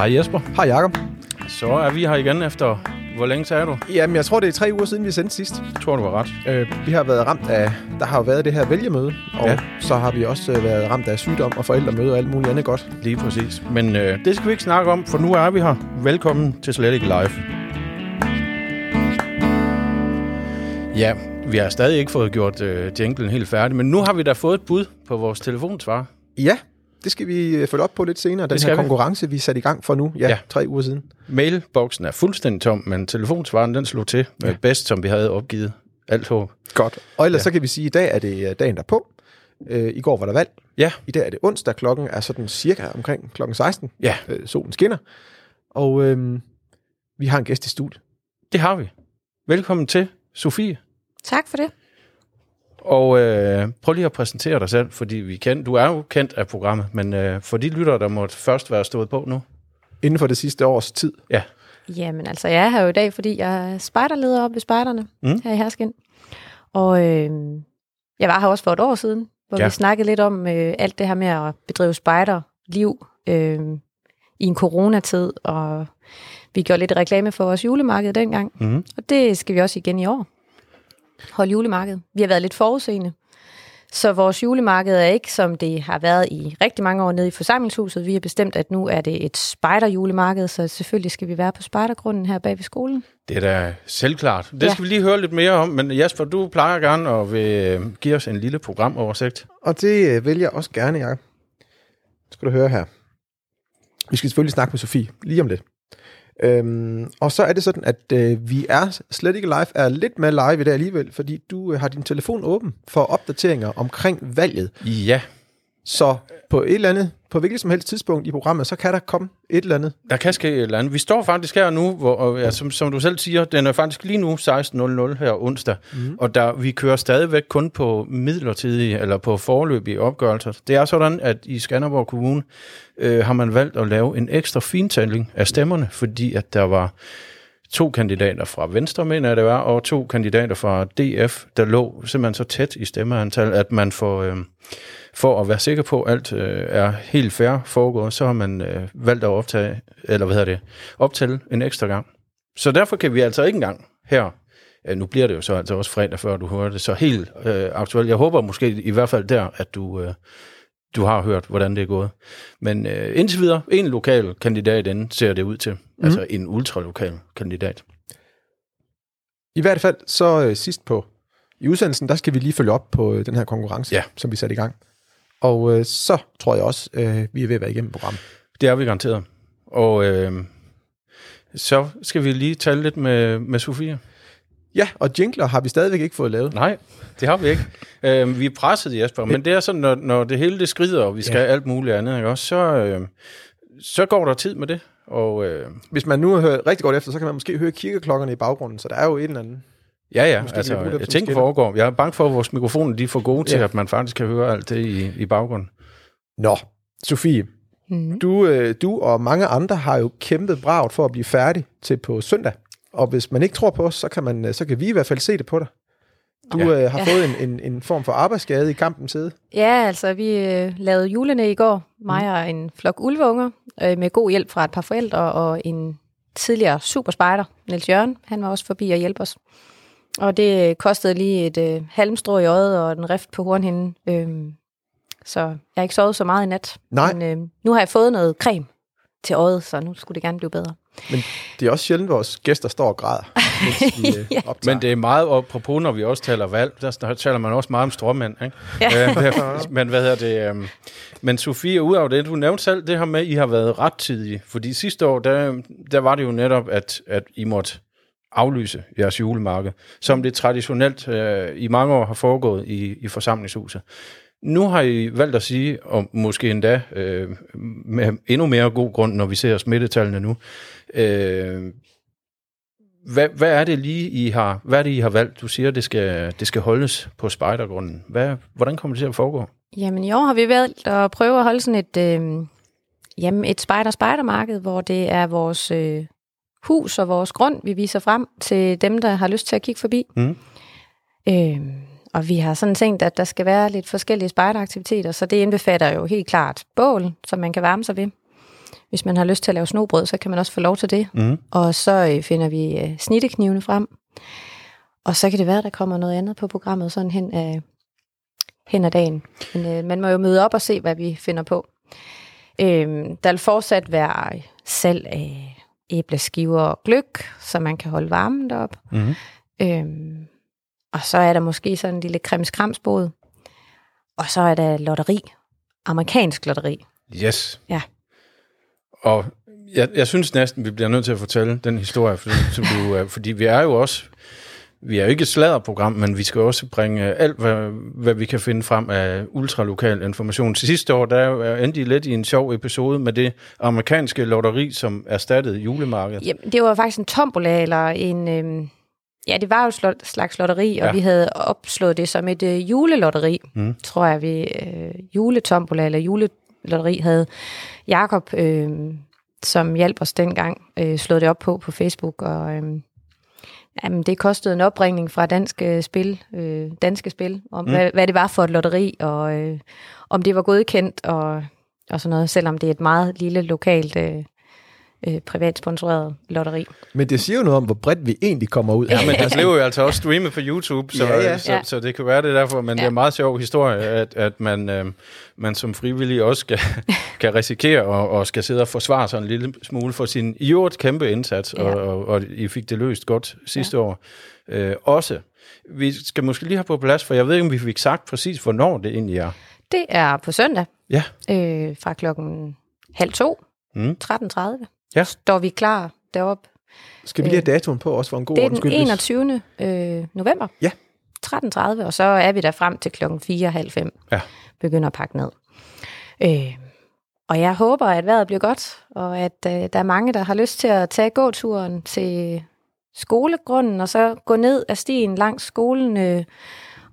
Hej Jesper. Hej Jacob. Så er vi her igen efter, hvor længe sagde du? Jamen, jeg tror, det er tre uger siden, vi sendte sidst. Jeg tror, du var ret. Øh, vi har været ramt af, der har jo været det her vælgemøde, og Ja. ja. så har vi også øh, været ramt af sygdom og forældremøde og alt muligt andet godt. Lige præcis. Men øh, det skal vi ikke snakke om, for nu er vi her. Velkommen til Slet ikke Live. Ja, vi har stadig ikke fået gjort øh, jinglen helt færdig, men nu har vi da fået et bud på vores telefonsvar. Ja, det skal vi øh, følge op på lidt senere. Den skal her vi. konkurrence, vi satte i gang for nu. Ja, Ja. tre uger siden. Mailboksen er fuldstændig tom, men telefonsvaren den slog til med Ja. bedst, som vi havde opgivet. Alt håb. Godt. Og ellers Ja. ja. så kan vi sige, at i dag er det øh, dagen derpå. Øh, I går var der valg. Ja, I dag er det onsdag. Klokken er sådan cirka omkring klokken 16. ja, Øh, solen skinner. Og øh, vi har en gæst i studiet. det har vi. Velkommen til, Sofie. Tak for det. Og øh, prøv lige at præsentere dig selv, fordi vi kendt, du er jo kendt af programmet, men øh, for de lyttere, der måtte først være stået på nu. Inden for det sidste års tid. Ja, Jamen altså, jeg er her jo i dag, fordi jeg er spejderleder op ved spejderne Mm. mm. her i Hersken. Og øh, jeg var her også for et år siden, hvor Ja. vi snakkede lidt om øh, alt det her med at bedrive spejderliv øh, i en coronatid, og vi gjorde lidt reklame for vores julemarked dengang, mm-hmm. og det skal vi også igen i år. Holde julemarked. Vi har været lidt forudseende. Så vores julemarked er ikke, som det har været i rigtig mange år nede i forsamlingshuset. Vi har bestemt, at nu er det et spejderjulemarked, så selvfølgelig skal vi være på spejdergrunden her bag ved skolen. Det er da selvklart. Det Ja. skal vi lige høre lidt mere om, men Jasper, du plejer gerne at vil, øh, give os en lille programoversigt. Og det øh, vælger jeg også gerne, Jacob. Skal du høre her. Vi skal selvfølgelig snakke med Sofie lige om lidt. Øhm, og så er det sådan, at øh, vi er slet ikke live, er lidt med live i dag alligevel, fordi du øh, har din telefon åben for opdateringer omkring valget. Ja, så på et eller andet, på hvilket som helst tidspunkt i programmet, så kan der komme et eller andet. der kan ske et eller andet. Vi står faktisk her nu, hvor, og, ja, som, som du selv siger, den er faktisk lige nu 16.00 her onsdag, mm. og der, vi kører stadigvæk kun på midlertidige eller på forløbige opgørelser. Det er sådan, at i Skanderborg Kommune øh, har man valgt at lave en ekstra fintælling af stemmerne, fordi at der var to kandidater fra Venstre, mener jeg det var, og to kandidater fra DF, der lå simpelthen så tæt i stemmeantal, at man får, øh, for at være sikker på, at alt øh, er helt fair foregået, så har man øh, valgt at optage, eller hvad hedder det, optælle en ekstra gang. Så derfor kan vi altså ikke engang her, ja, nu bliver det jo så altså også fredag, før du hører det, så helt øh, aktuelt. Jeg håber måske i hvert fald der, at du, øh, du har hørt, hvordan det er gået. Men øh, indtil videre, en lokal kandidat inden ser det ud til. Mm. Altså en ultralokal kandidat. I hvert fald så øh, sidst på i udsendelsen, der skal vi lige følge op på øh, den her konkurrence, Ja. som vi satte i gang. Og øh, så tror jeg også, øh, vi er ved at være igennem programmet. Det er vi garanteret. Og øh, så skal vi lige tale lidt med, med Sofie. Ja, og jingler har vi stadigvæk ikke fået lavet. Nej, det har vi ikke. Øh, vi er presset, Jesper, men det er sådan, når, når det hele det skrider, og vi skal ja. alt muligt andet, ikke? Også, så, øh, så går der tid med det. Og øh, Hvis man nu har hørt rigtig godt efter, så kan man måske høre kirkeklokkerne i baggrunden, så der er jo et eller andet. Ja, ja, Måske altså, jeg tænker foregår. Jeg er bange for, at vores mikrofoner de er for gode til, Ja. at man faktisk kan høre alt det i, i baggrunden. Nå, Sofie, Mm. du, øh, du og mange andre har jo kæmpet bragt for at blive færdig til på søndag. Og hvis man ikke tror på os, så kan, man, øh, så kan vi i hvert fald se det på dig. Du Ja. øh, har Ja. fået en, en, en form for arbejdsskade i kampens side. Ja, altså vi øh, lavede julene i går, mig og en flok ulveunger, øh, med god hjælp fra et par forældre og en tidligere superspejder, Niels Jørgen. Han var også forbi og hjælpe os. Og det kostede lige et øh, halmstrå i øjet og en rift på hornhinden. Øhm, så jeg har ikke sovet så meget i nat. Nej. Men øh, nu har jeg fået noget creme til øjet, så nu skulle det gerne blive bedre. Det er også sjældent, at vores gæster står og græder, mens vi øh, Ja. optager. Men det er meget apropos, når vi også taler valg, der taler man også meget om stråmænd, ikke? Ja. Øh, men hvad hedder det? øhm, Men Sofie, ud af det, du nævnte selv det her med, at I har været rettidige. Fordi sidste år, der, der var det jo netop, at, at I måtte aflyse jeres julemarked, som det traditionelt øh, i mange år har foregået i, i forsamlingshuset. Nu har I valgt at sige, og måske endda øh, med endnu mere god grund, når vi ser smittetallene nu, øh, hvad, hvad er det lige, I har, hvad er det, I har valgt? Du siger, det skal, det skal holdes på spejdergrunden. Hvad, hvordan kommer det til at foregå? Jamen i år har vi valgt at prøve at holde sådan et, øh, jamen, et spejder-spejdermarked, hvor det er vores øh, hus og vores grund, vi viser frem til dem, der har lyst til at kigge forbi. Mm. Øh, og vi har sådan tænkt, at der skal være lidt forskellige spejderaktiviteter, så det indbefatter jo helt klart bål, som man kan varme sig ved. Hvis man har lyst til at lave snobrød, så kan man også få lov til det. Mm. Og så øh, finder vi øh, snitteknivene frem. Og så kan det være, at der kommer noget andet på programmet sådan hen af, hen ad dagen. Men øh, man må jo møde op og se, hvad vi finder på. Øh, der vil fortsat være salg af æbleskiver og gløk, så man kan holde varmen derop. Mm. Øhm, og så er der måske sådan en lille kremskramsbåd. Og så er der lotteri. Amerikansk lotteri. Yes. Ja. Og jeg, jeg synes næsten, vi bliver nødt til at fortælle den historie, fordi, som du, øh, fordi vi er jo også, vi er jo ikke et sladderprogram, men vi skal også bringe alt, hvad, hvad vi kan finde frem af ultralokal information. Til sidste år, der endte I lidt i en sjov episode med det amerikanske lotteri, som erstattede julemarkedet. Jamen, det var faktisk en tombola, eller en... Øhm, ja, det var jo et slot, slags lotteri, og Ja. vi havde opslået det som et øh, julelotteri. Mm. Tror jeg, vi øh, juletombola eller julelotteri havde Jakob, øh, som hjalp os dengang, øh, slået det op på på Facebook, og... Øh, Jamen, det kostede en opringning fra danske spil, øh, danske spil om mm. hvad, hvad det var for et lotteri, og øh, om det var godkendt, og, og sådan noget, selvom det er et meget lille lokalt øh, øh, privat sponsoreret lotteri. Men det siger jo noget om, hvor bredt vi egentlig kommer ud. Ja, men det blev jo altså også streamet på YouTube, så, Ja, ja. så, Ja. så det kan være det derfor, men ja. det er en meget sjov historie, at, at man, øh, man som frivillig også skal, kan risikere og, og skal sidde og forsvare sig en lille smule for sin i øvrigt kæmpe indsats, ja. Ja. og, og, og I fik det løst godt sidste ja. år. Øh, også, vi skal måske lige have på plads, for jeg ved ikke, om vi fik sagt præcis, hvornår det egentlig er. Det er på søndag Ja. øh, fra klokken halv to, Mm. 13.30. Ja. Står vi klar deroppe. Skal vi lige have datoen på også for en god Det er den skyld? 21. Øh, november. Ja. 13.30, og så er vi der frem til klokken 4.30. Ja. Begynder at pakke ned. Øh, og jeg håber, at vejret bliver godt, og at øh, der er mange, der har lyst til at tage gåturen til skolegrunden, og så gå ned ad stien langs skolen øh,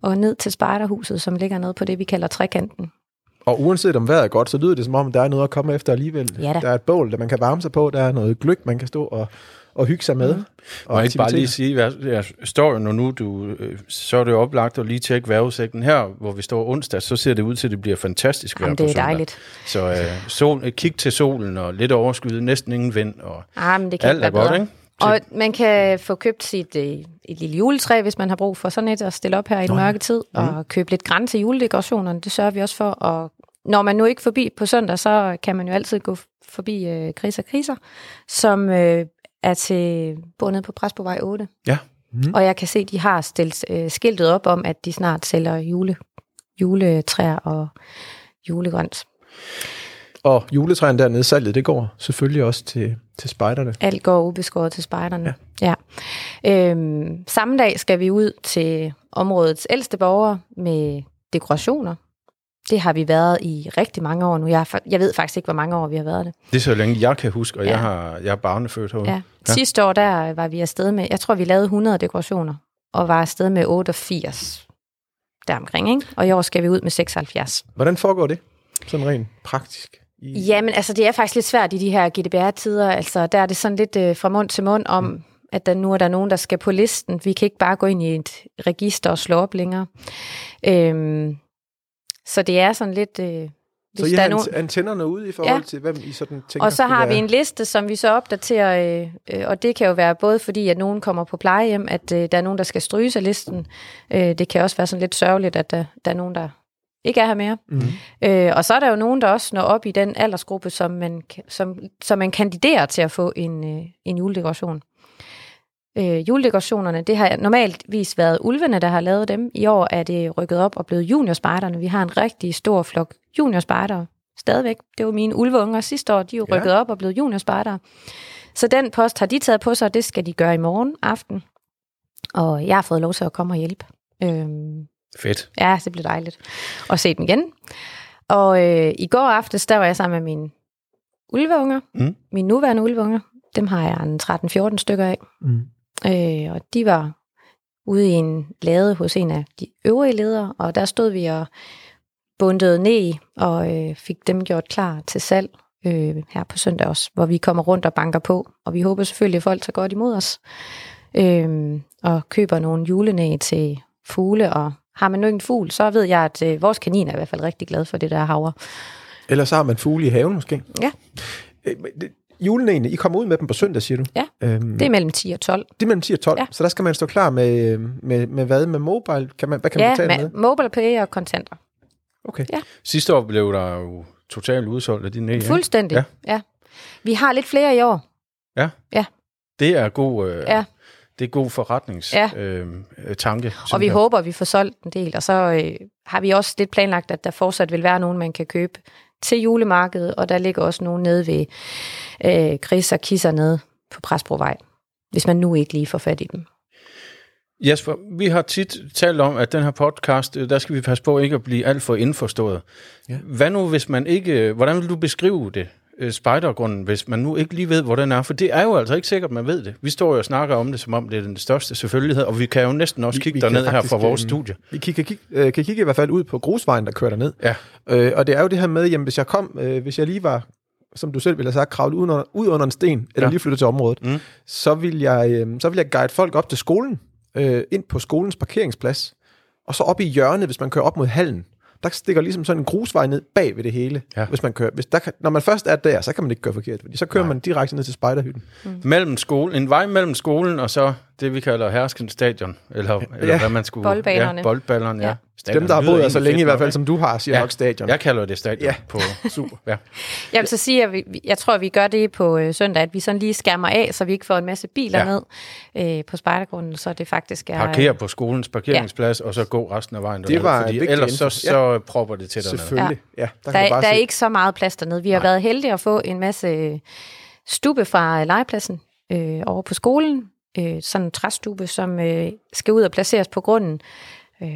og ned til spejderhuset, som ligger nede på det, vi kalder trekanten. Og uanset om vejret er godt, så lyder det som om, der er noget at komme efter alligevel. Ja da. Der er et bål, der man kan varme sig på. Der er noget gløk, man kan stå og, og hygge sig med. Mhm. Og Og ikke bare lige sige, hvad jeg står jo, når nu du, øh, så er det jo oplagt at lige tjekke vejrudsigten her, hvor vi står onsdag, så ser det ud til, at det bliver fantastisk vejr Jamen, på det er søndag. dejligt. Så øh, sol, øh, kig til solen og lidt overskyet, næsten ingen vind, og Ah, men det kan alt er godt, bedre. ikke? Og man kan få købt sit øh, et lille juletræ, hvis man har brug for sådan et, at stille op her i den mørke tid, og købe lidt græn til juledekorationerne. Det sørger vi også for. Og når man nu ikke forbi på søndag, så kan man jo altid gå forbi øh, Kriser Kriser, som øh, er til bundet på Pres på vej 8. Ja. Mhm. Og jeg kan se, de har stillet øh, skiltet op om, at de snart sælger jule, juletræer og julegrønt. Og juletræen dernede, salget, det går selvfølgelig også til, til spejderne. Alt går ubeskåret til spejderne. Ja. ja. Øhm, samme dag skal vi ud til områdets ældste borgere med dekorationer. Det har vi været i rigtig mange år nu. Jeg, fa- jeg ved faktisk ikke, hvor mange år vi har været det. Det er så længe jeg kan huske, og. Ja. jeg, har, jeg er barnefødt herude. Ja. ja. Sidste år, der var vi afsted med, jeg tror, vi lavede 100 dekorationer, og var afsted med 88 deromkring, ikke? Og i år skal vi ud med 76. Hvordan foregår det? Sådan rent praktisk. I, Jamen, altså, det er faktisk lidt svært i de her GDPR-tider. Altså, der er det sådan lidt øh, fra mund til mund om, mm. at der nu er der nogen, der skal på listen. Vi kan ikke bare gå ind i et register og slå op længere. Øhm, så det er sådan lidt... Øh, så hvis I der har nogen, ant- antennerne ude i forhold Ja. til, hvem I sådan tænker og så har vi en liste, som vi så opdaterer, øh, øh, og det kan jo være både fordi, at nogen kommer på plejehjem, at øh, der er nogen, der skal stryges af listen. Øh, det kan også være sådan lidt sørgeligt, at der, der er nogen, der ikke er her mere. Mhm. Øh, og så er der jo nogen, der også når op i den aldersgruppe, som man, som, som man kandiderer til at få en, øh, en juledekoration. Øh, juledekorationerne, det har normaltvis været ulvene, der har lavet dem. I år er det rykket op og blevet juniorspejderne. Vi har en rigtig stor flok juniorspejdere stadigvæk. Det var mine ulveunger sidste år, de er jo Ja. rykket op og blevet juniorspejdere. Så den post har de taget på sig, og det skal de gøre i morgen aften. Og jeg har fået lov til at komme og hjælpe. Øhm, Fedt. Ja, det blev dejligt at se dem igen. Og øh, i går aftes, der var jeg sammen med mine ulveunger. Mm. Mine nuværende ulveunger. Dem har jeg en 13-14 stykker af. Mm. Øh, og de var ude i en lade hos en af de øvrige ledere, og der stod vi og bundede ned og øh, fik dem gjort klar til salg øh, her på søndag også, hvor vi kommer rundt og banker på, og vi håber selvfølgelig, at folk tager godt imod os, øh, og køber nogle julenæ til fugle, og har man nu en fugl, så ved jeg, at øh, vores kanin er i hvert fald rigtig glad for det der havre. Ellers så har man fugle i haven måske. Ja. Julenene, I kommer ud med dem på søndag, siger du? Ja, Øhm, Det er mellem 10 og 12. det er mellem 10 og 12, ja. Ja. så der skal man stå klar med, øh, med, med hvad? Med mobile? Kan man, hvad kan man Ja, betale med? med mobile pay og kontanter. Okay. Ja. Sidste år blev der jo totalt udsolgt af de næ. Fuldstændig, Ja. ja. ja. Vi har lidt flere i år. Det er god, øh, Ja. det er god forretnings Ja. øh, øh, tanke. Og vi håber, at vi får solgt en del. Og så øh, har vi også lidt planlagt, at der fortsat vil være nogen, man kan købe til julemarkedet. Og der ligger også nogen nede ved øh, Gris og Kisser nede på Presbrovej. Hvis man nu ikke lige får fat i dem. Jesper, vi har tit talt om, at den her podcast, øh, der skal vi passe på ikke at blive alt for indforstået. Ja. Hvad nu, hvis man ikke... Hvordan vil du beskrive det, øh, spejdergrunden, hvis man nu ikke lige ved, hvor den er? For det er jo altså ikke sikkert, man ved det. Vi står jo og snakker om det, som om det er den største selvfølgelighed, og vi kan jo næsten også Vi- kigge vi derned her fra vores øhm, studie. Vi kan, kan, kigge, øh, kan kigge i hvert fald ud på grusvejen, der kører derned. Ja. Øh, og det er jo det her med, jamen hvis jeg kom, øh, hvis jeg lige var, som du selv ville have sagt, kravlet ud under, ud under en sten, eller Ja. lige flyttet til området, Mm. så, vil jeg, øh, så vil jeg guide folk op til skolen, øh, ind på skolens parkeringsplads, og så op i hjørnet, hvis man kører op mod hallen. Der stikker ligesom sådan en grusvej ned bag ved det hele. Ja. Hvis man kører, hvis der kan, når man først er der, så kan man ikke køre forkert, fordi så kører Nej. Man direkte ned til spejderhytten. Mellem skole, en vej mellem skolen og så det, vi kalder Hersken Stadion, eller, ja. eller Ja. hvad man skulle... Boldbanerne. Ja, boldballerne, ja. Ja. Stadion Dem, der har boet her så længe i hvert fald, som du har, siger Ja. ja. nok stadion. Jeg kalder det stadion Ja. på super. Ja. Jeg vil så sige, at vi, jeg tror, at vi gør det på øh, søndag, at vi sådan lige skærmer af, så vi ikke får en masse biler Ja. ja. ned øh, på spejdergrunden, så det faktisk er... Parkere på skolens parkeringsplads, og så gå resten af vejen. derned, var en fordi ellers så, så propper det til dernede. Selvfølgelig. Ja. Ja, der, Der, er, bare der er ikke så meget plads dernede. Vi har Nej. været heldige at få en masse stube fra legepladsen øh, over på skolen. Øh, sådan en træstube, som øh, skal ud og placeres på grunden, øh,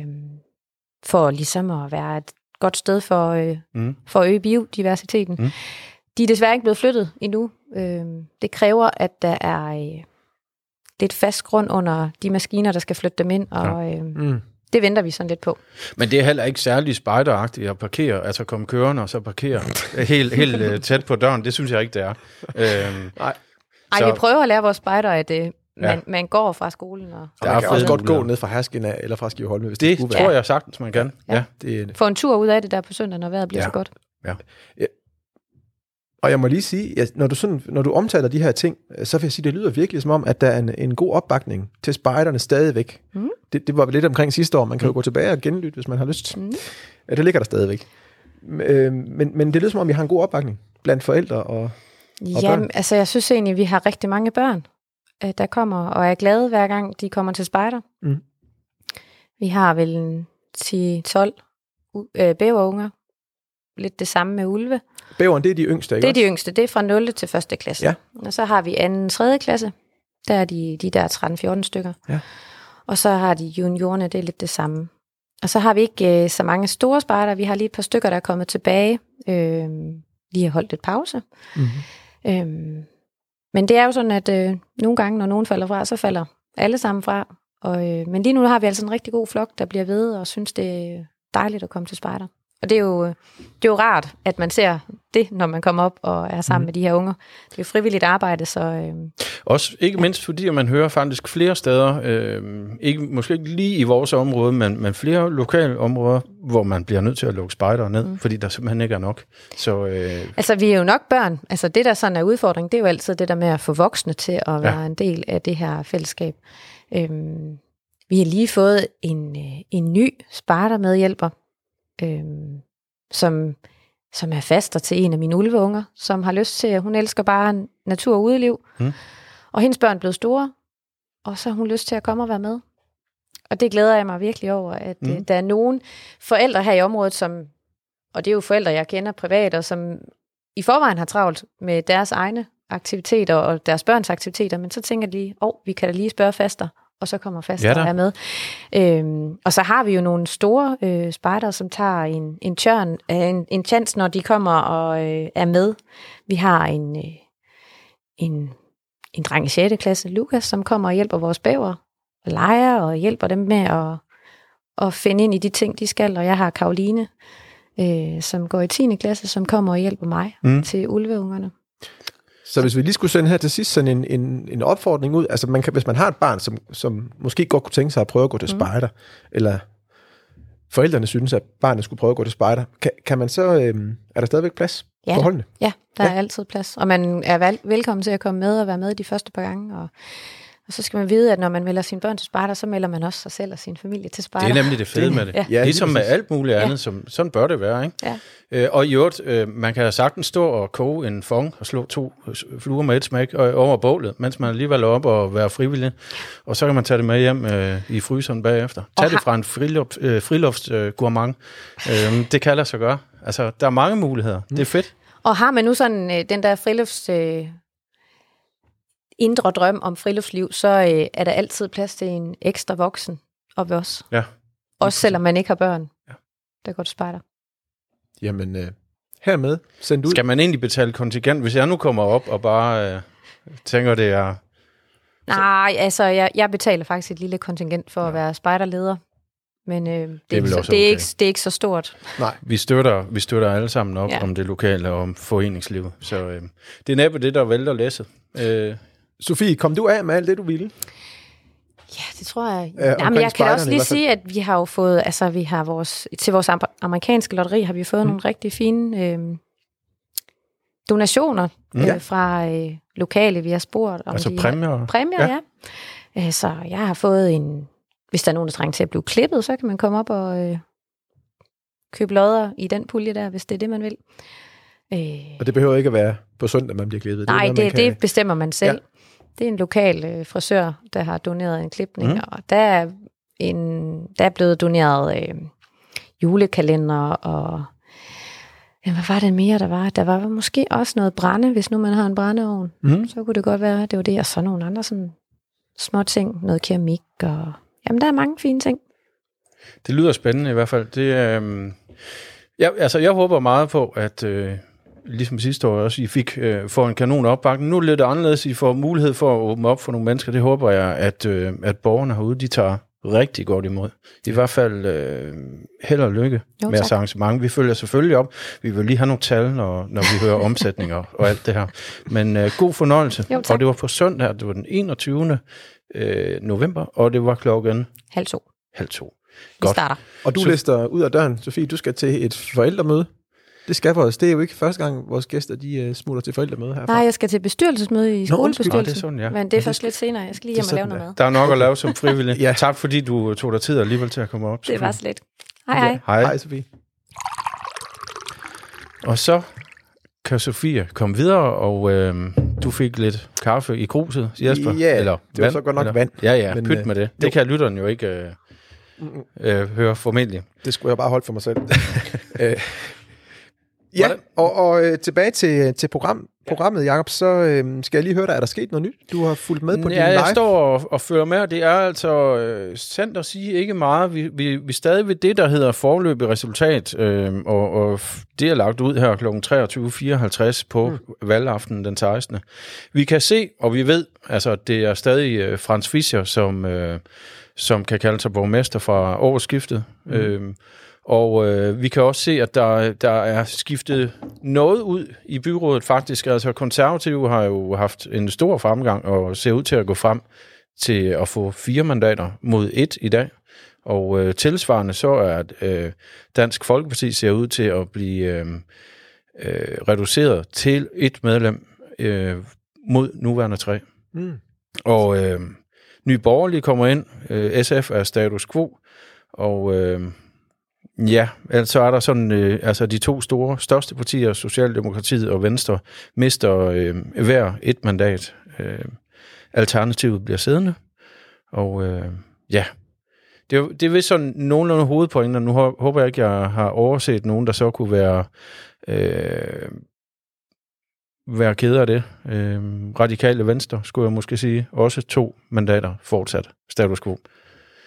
for ligesom at være et godt sted for, øh, Mm. for at øge biodiversiteten. Mm. De er desværre ikke blevet flyttet endnu. Øh, det kræver, at der er øh, lidt fast grund under de maskiner, der skal flytte dem ind, og øh, Mm. det venter vi sådan lidt på. Men det er heller ikke særlig spejderagtigt at parkere, altså komme kørende og så parkere helt, helt øh, tæt på døren. Det synes jeg ikke, det er. Øhm, Nej. Ej, Så- vi prøver at lære vores spejder, at øh, man, Ja. ja. man går fra skolen og Og Der er man kan også godt gå ned fra Hersken af, eller fra Skiveholme, hvis det, det skulle tror være. jeg sagtens, man kan. Ja. Ja. Det, få en tur ud af det der på søndag, når vejret bliver Ja. så godt. og jeg må lige sige, at når du, sådan, når du omtaler de her ting, øh, så vil jeg sige, det lyder virkelig som om, at der er en, en god opbakning til spejderne stadigvæk. Mm. Det, det var lidt omkring sidste år. Man kan jo gå tilbage og genlytte, hvis man har lyst. Mm. Ja, det ligger der stadigvæk. Øh, Men, men det lyder som om, vi har en god opbakning blandt forældre. Og, Og Jamen, børn? altså jeg synes egentlig, vi har rigtig mange børn, øh, der kommer og er glade hver gang, de kommer til spejder. Mm. Vi har vel en 10-12 u- øh, bæverunger. Lidt det samme med ulve. bæveren, det er de yngste, ikke Det er de yngste, det er fra 0. til 1. klasse. Ja. Og så har vi anden 3. klasse, der er de, de der 13-14 stykker. Ja. Og så har de juniorerne, det er lidt det samme. Og så har vi ikke øh, så mange store spejder, vi har lige et par stykker, der er kommet tilbage. Øh, lige har holdt lidt pause. Mm-hmm. Øhm, men det er jo sådan, at øh, nogle gange, når nogen falder fra, så falder alle sammen fra. Og, øh, men lige nu har vi altså en rigtig god flok, der bliver ved og synes, det er dejligt at komme til spejder. Og det er, jo, det er jo rart, at man ser det, når man kommer op og er sammen mm. med de her unger. Det er jo frivilligt arbejde, så øh, Også ikke mindst fordi, man hører faktisk flere steder, øh, ikke, måske ikke lige i vores område, men, men flere lokale områder, hvor man bliver nødt til at lukke spejdere ned, mm. fordi der simpelthen ikke er nok. Så øh, altså vi er jo nok børn. Altså det, der sådan er udfordring, det er jo altid det der med at få voksne til at være en del af det her fællesskab. Øhm, vi har lige fået en, øh, en ny spartermedhjælper, øhm, som, som er faster til en af mine ulveunger, som har lyst til, at hun elsker bare natur og udeliv. Mm. Og hendes børn er blevet store, og så har hun lyst til at komme og være med. Og det glæder jeg mig virkelig over, at Mm. mm. der er nogen forældre her i området, som, og det er jo forældre, jeg kender privat, og som i forvejen har travlt med deres egne aktiviteter og deres børns aktiviteter, men så tænker de lige, åh, oh, vi kan da lige spørge faster, og så kommer faster Ja er med. Øhm, og så har vi jo nogle store øh, spejder, som tager en, en tørn, øh, en, en chance, når de kommer og øh, er med. Vi har en, øh, en, en dreng i 6. klasse, Lukas, som kommer og hjælper vores bæver, og leger og hjælper dem med at, at finde ind i de ting, de skal. Og jeg har Karoline, øh, som går i 10. klasse, som kommer og hjælper mig mm. til ulveungerne. Så hvis vi lige skulle sende her til sidst sådan en, en, en opfordring ud, altså man kan, hvis man har et barn, som, som måske godt kunne tænke sig at prøve at gå til Mm. spejder, eller forældrene synes, at barnet skulle prøve at gå til spejder, kan, kan man så, øhm, er der stadigvæk plads? Ja, for holdene? Ja, der Ja. er altid plads. Og man er vel, velkommen til at komme med og være med de første par gange. Og, og så skal man vide, at når man melder sine børn til spejder, så melder man også sig selv og sin familie til spejder. Det er nemlig det fede Det- med det. ja. Ja, ligesom lige med alt muligt andet, Ja. som, sådan bør det være. Ikke? Ja. Øh, og i øvrigt, øh, man kan sagtens stå og koge en fong og slå to fluer med et smæk øh, over bålet, mens man alligevel er op og være frivillig. Og så kan man tage det med hjem øh, i fryseren bagefter. Tag det fra en friluft, øh, friluftsgourmand. Øh, øh, det kan lade sig gøre. Altså, der er mange muligheder. Det er fedt. Og har man nu sådan øh, den der frilufts... Øh, indre drøm om friluftsliv, så øh, er der altid plads til en ekstra voksen op ved os. Ja. Også selvom man ikke har børn. Ja. Der går til spejder. Jamen, øh, hermed, send ud. Skal man egentlig betale kontingent, hvis jeg nu kommer op og bare øh, tænker, det er... Nej, altså, jeg, jeg betaler faktisk et lille kontingent for at være spejderleder. Men øh, det, er så, også det, er okay. ikke, det er ikke så stort. Nej, Vi støtter, vi støtter alle sammen op ja. Ja. om det lokale og om foreningslivet. Så øh, det er næppe det, der vælter læsset. Øh, Sofie, kom du af med alt det, du ville? Ja, det tror jeg. Ja, Ja, men jeg kan også lige sige, at vi har jo fået, altså vi har vores, til vores am- amerikanske lotteri har vi fået mm. nogle rigtig fine øh, donationer Ja. øh, fra øh, lokale, vi har spurgt. Om altså de præmier. Præmier, ja. ja. Øh, så jeg har fået en, hvis der er nogen, der trænger til at blive klippet, så kan man komme op og øh, købe lodder i den pulje der, hvis det er det, man vil. Øh, Og det behøver ikke at være på søndag, man bliver klippet. Nej, det, det, det bestemmer man selv. Det er en lokal øh, frisør, der har doneret en klipning, Mm. mm. og der er, en, der er blevet doneret øh, julekalender, og ja, hvad var det mere, der var? Der var måske også noget brænde, hvis nu man har en brændeovn. Mm. Så kunne det godt være, det var det, og så nogle andre sådan små ting, noget keramik, og jamen, der er mange fine ting. Det lyder spændende i hvert fald. Det, øh, ja, altså, jeg håber meget på, at øh, ligesom sidste år også, I fik øh, får en kanon opbakning. Nu er det lidt anderledes. I får mulighed for at åbne op for nogle mennesker. Det håber jeg, at, øh, at borgerne herude, de tager rigtig godt imod. I hvert fald øh, held og lykke Jo, med jeres arrangement. Vi følger selvfølgelig op. Vi vil lige have nogle tal, når, når vi hører omsætninger og alt det her. Men øh, god fornøjelse. Jo, tak. og det var på søndag, det var den 21. Øh, november, og det var klokken Halv to. halv to. Vi Godt. starter. Og du Så- lister ud af døren, Sofie, du skal til et forældremøde. Det skal for os. Det er jo ikke første gang, vores gæster de uh, smutter til forældremøde herfra. Nej, jeg skal til bestyrelsesmøde i. Nå, det er skolebestyrelsen. sådan, ja. Men det er først lidt senere. Jeg skal lige hjem og lave noget mad. Der er nok at lave som frivillig. Ja. Tak fordi du tog dig tid alligevel til at komme op. Det var slet. Hej hej. Hej. Hej, Sofie. Og så kan Sofie komme videre, og øh, du fik lidt kaffe i kruset, Jesper. Ja, eller det var så godt nok eller, vand. Ja, ja, Men, pyt øh, med det. jo. Det kan lytteren jo ikke øh, øh, høre formentlig. Det skulle jeg bare holde for mig selv. øh, ja, Hvordan- og, og øh, tilbage til, til program, programmet, Jacob, så øh, skal jeg lige høre dig, er der sket noget nyt? Du har fulgt med på din ja, jeg live. står og, og følger med, og det er altså øh, sandt at sige ikke meget. Vi, vi, vi er stadig ved det, der hedder forløbig resultat, øh, og, og det er lagt ud her kl. 23.54 på mm. valgaften den 16. Vi kan se, og vi ved, altså det er stadig øh, Frans Fischer, som, øh, som kan kalde sig borgmester fra årsskiftet. Mm. Øh, og øh, vi kan også se, at der, der er skiftet noget ud i byrådet faktisk. Altså konservative har jo haft en stor fremgang og ser ud til at gå frem til at få fire mandater mod et i dag. Og øh, tilsvarende så er at, øh, Dansk Folkeparti ser ud til at blive øh, øh, reduceret til et medlem øh, mod nuværende tre. Mm. Og øh, Nye Borgerlige kommer ind. Øh, SF er status quo. Og øh, ja, altså er der sådan, øh, altså de to store, største partier, Socialdemokratiet og Venstre, mister øh, hver et mandat. Øh, Alternativet bliver siddende. Og øh, ja, det er, det er vist sådan nogenlunde hovedpointer. Nu håber jeg ikke, jeg har overset nogen, der så kunne være øh, være ked af det. Øh, radikale Venstre, skulle jeg måske sige. Også to mandater fortsat. Status quo.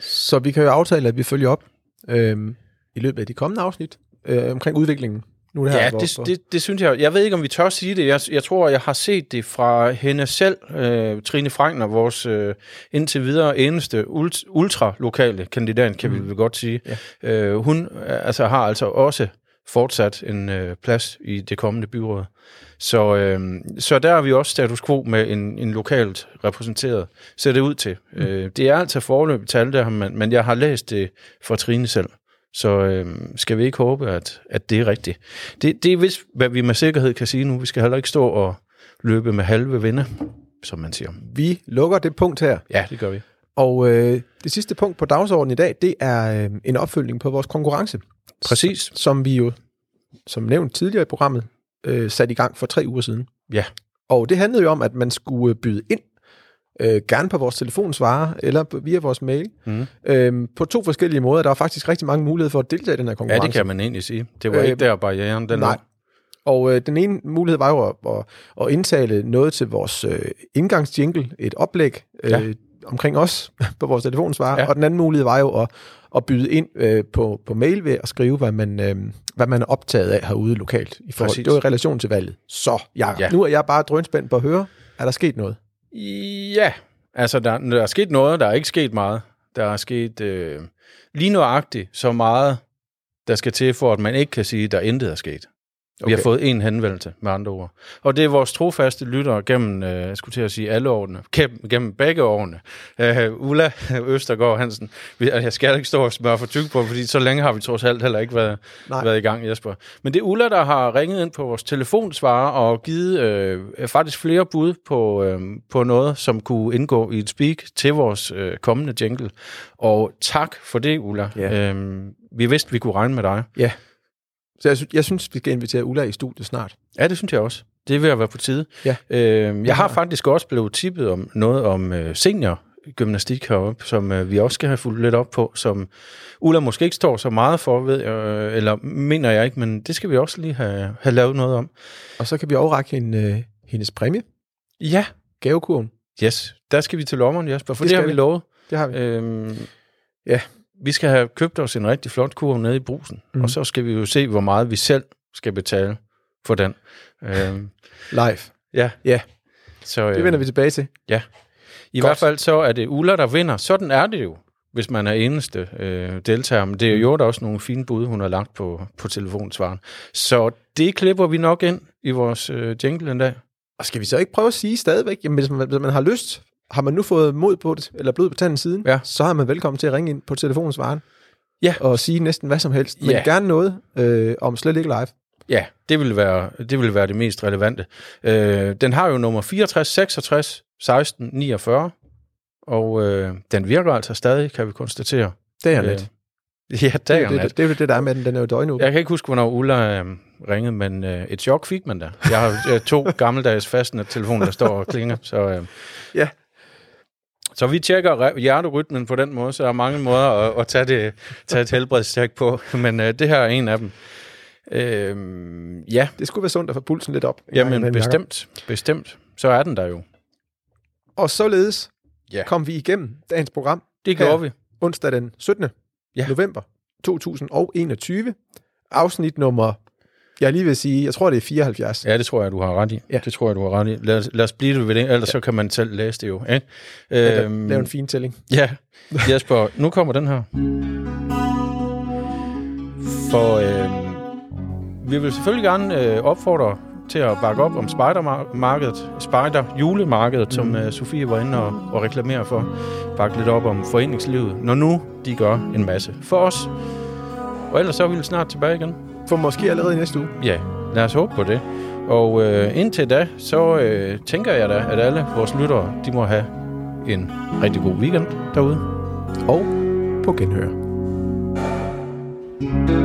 Så vi kan jo aftale, at vi følger op øh, i løbet af de kommende afsnit øh, omkring udviklingen. Nu det her, Ja, hvor- det, det, det synes jeg. Jeg ved ikke, om vi tør sige det. Jeg, jeg tror, jeg har set det fra hende selv, øh, Trine Frankner, vores øh, indtil videre eneste ult, ultralokale kandidat, kan mm. vi vel godt sige. Ja. Øh, hun øh, altså, har altså også fortsat en øh, plads i det kommende byråd. Så, øh, så der er vi også status quo med en, en lokalt repræsenteret, ser det ud til. Mm. Øh, det er altså forløbet tal der, men, men jeg har læst det fra Trine selv. Så øh, skal vi ikke håbe, at, at det er rigtigt. Det, det er vist, hvad vi med sikkerhed kan sige nu. Vi skal heller ikke stå og løbe med halve vinde, som man siger. Vi lukker det punkt her. Ja, det gør vi. Og øh, det sidste punkt på dagsordenen i dag, det er øh, en opfølgning på vores konkurrence. Præcis. Som vi jo, som nævnt tidligere i programmet, øh, satte i gang for tre uger siden. Ja. Og det handlede jo om, at man skulle byde ind, øh, gerne på vores telefonsvarer eller via vores mail, Mm. øh, på to forskellige måder. Der var faktisk rigtig mange muligheder for at deltage i den her Ja, konkurrence. det kan man egentlig sige. Det var Øh, ikke der barrieren, den nej. lå. Og øh, den ene mulighed var jo at, at, at indtale noget til vores øh, indgangsjingle, et oplæg øh, Ja. omkring os på vores telefonsvarer, ja. Ja. og den anden mulighed var jo at, at byde ind øh, på, på mail ved at skrive, hvad man, øh, hvad man er optaget af herude lokalt. I forhold, Præcis. det var i relation til valget. Så, Jacob, ja. Ja. nu er jeg bare drønspændt på at høre, er der sket noget? Ja, altså der, der er sket noget, der er ikke sket meget. Der er sket øh, lige nøjagtigt så meget, der skal til, for at man ikke kan sige, at der intet er sket. Okay. Vi har fået en henvendelse, med andre ord. Og det er vores trofaste lyttere gennem, øh, jeg skulle til at sige alle årene, gennem, gennem begge årene. Uh, Ulla Østergaard Hansen, jeg skal ikke stå og smøre for tyk på, fordi så længe har vi trods alt heller ikke været, Nej. været i gang, Jesper. Men det er Ulla, der har ringet ind på vores telefonsvarer og givet øh, faktisk flere bud på, øh, på noget, som kunne indgå i et speak til vores øh, kommende jingle. Og tak for det, Ulla. Ja. Øhm, vi vidste, vi kunne regne med dig. Ja. Så jeg, jeg synes, vi skal invitere Ulla i studiet snart. Ja, det synes jeg også. Det ved at være på tide. Ja. Øh, jeg har faktisk også blevet tippet om noget om øh, senior gymnastik heroppe, som øh, vi også skal have fulgt lidt op på, som Ulla måske ikke står så meget for, ved jeg, øh, eller mener jeg ikke, men det skal vi også lige have, have lavet noget om. Og så kan vi overrække hende, øh, hendes præmie, Ja, gavekurven. yes. Der skal vi til lommeren, Jesper, for Det det, har vi vi. lovet. Det har vi. Øhm, Ja. Vi skal have købt os en rigtig flot kurv nede i brusen, mm. og så skal vi jo se, hvor meget vi selv skal betale for den. øhm, Live. ja. Ja. Så, Det øh, vender vi tilbage til. I Godt. hvert fald så er det Ulla, der vinder. Sådan er det jo, hvis man er eneste øh, deltager. Men det er jo der også nogle fine bud, hun har lagt på, på telefonsvaren. Så det klipper vi nok ind i vores øh, jingle en dag. Og skal vi så ikke prøve at sige stadigvæk, jamen hvis man, hvis man har lyst, har man nu fået mod på det, eller blod på tanden siden, Ja. så er man velkommen til at ringe ind på telefonsvaren. Ja. Og sige næsten hvad som helst, men Ja. gerne noget øh, om slet ikke live. Ja, det vil være det, vil være det mest relevante. Øh, den har jo nummer 64 66 16 49, og øh, den virker altså stadig, kan vi konstatere. Det er Øh. Ja, Det, dag er og det, det, er jo det, der er med den. Den er jo døgnåben. Jeg kan ikke huske, hvornår Ulla øh, ringede, men øh, et chok fik man da. Jeg har øh, to gammeldags fastnet telefoner, der står og klinger. Så, øh, Ja. Så vi tjekker hjerterytmen på den måde, så der er mange måder at, at tage, det, tage et helbredstjek på. Men øh, det her er en af dem. Øh, ja, Det skulle være sundt at få pulsen lidt op. jamen bestemt, bestemt. Så er den der jo. Og således Ja. kom vi igennem dagens program Det gjorde vi. onsdag den 17. Ja. november 2021. Afsnit nummer, jeg er lige vil sige, jeg tror det er 74. Ja, det tror jeg, du har ret i. Ja. Det tror jeg, du har ret i. Lad os, lad os blive ved det, ellers ja. så kan man selv læse det jo. Ikke? Ja, Øhm, Lav en fin tælling. Ja, Jesper, nu kommer den her. For øh, vi vil selvfølgelig gerne øh, opfordre til at bakke op om Spider-markedet, Spider-julemarkedet, mm. som øh, Sofie var inde og, og reklamere for. Bakke lidt op om foreningslivet, når nu de gør en masse for os. Og ellers så er vi snart tilbage igen. For måske allerede i næste uge. Ja, lad os håbe på det. Og øh, indtil da, så øh, tænker jeg da, at alle vores lyttere, de må have en rigtig god weekend derude. Og på genhør. thank you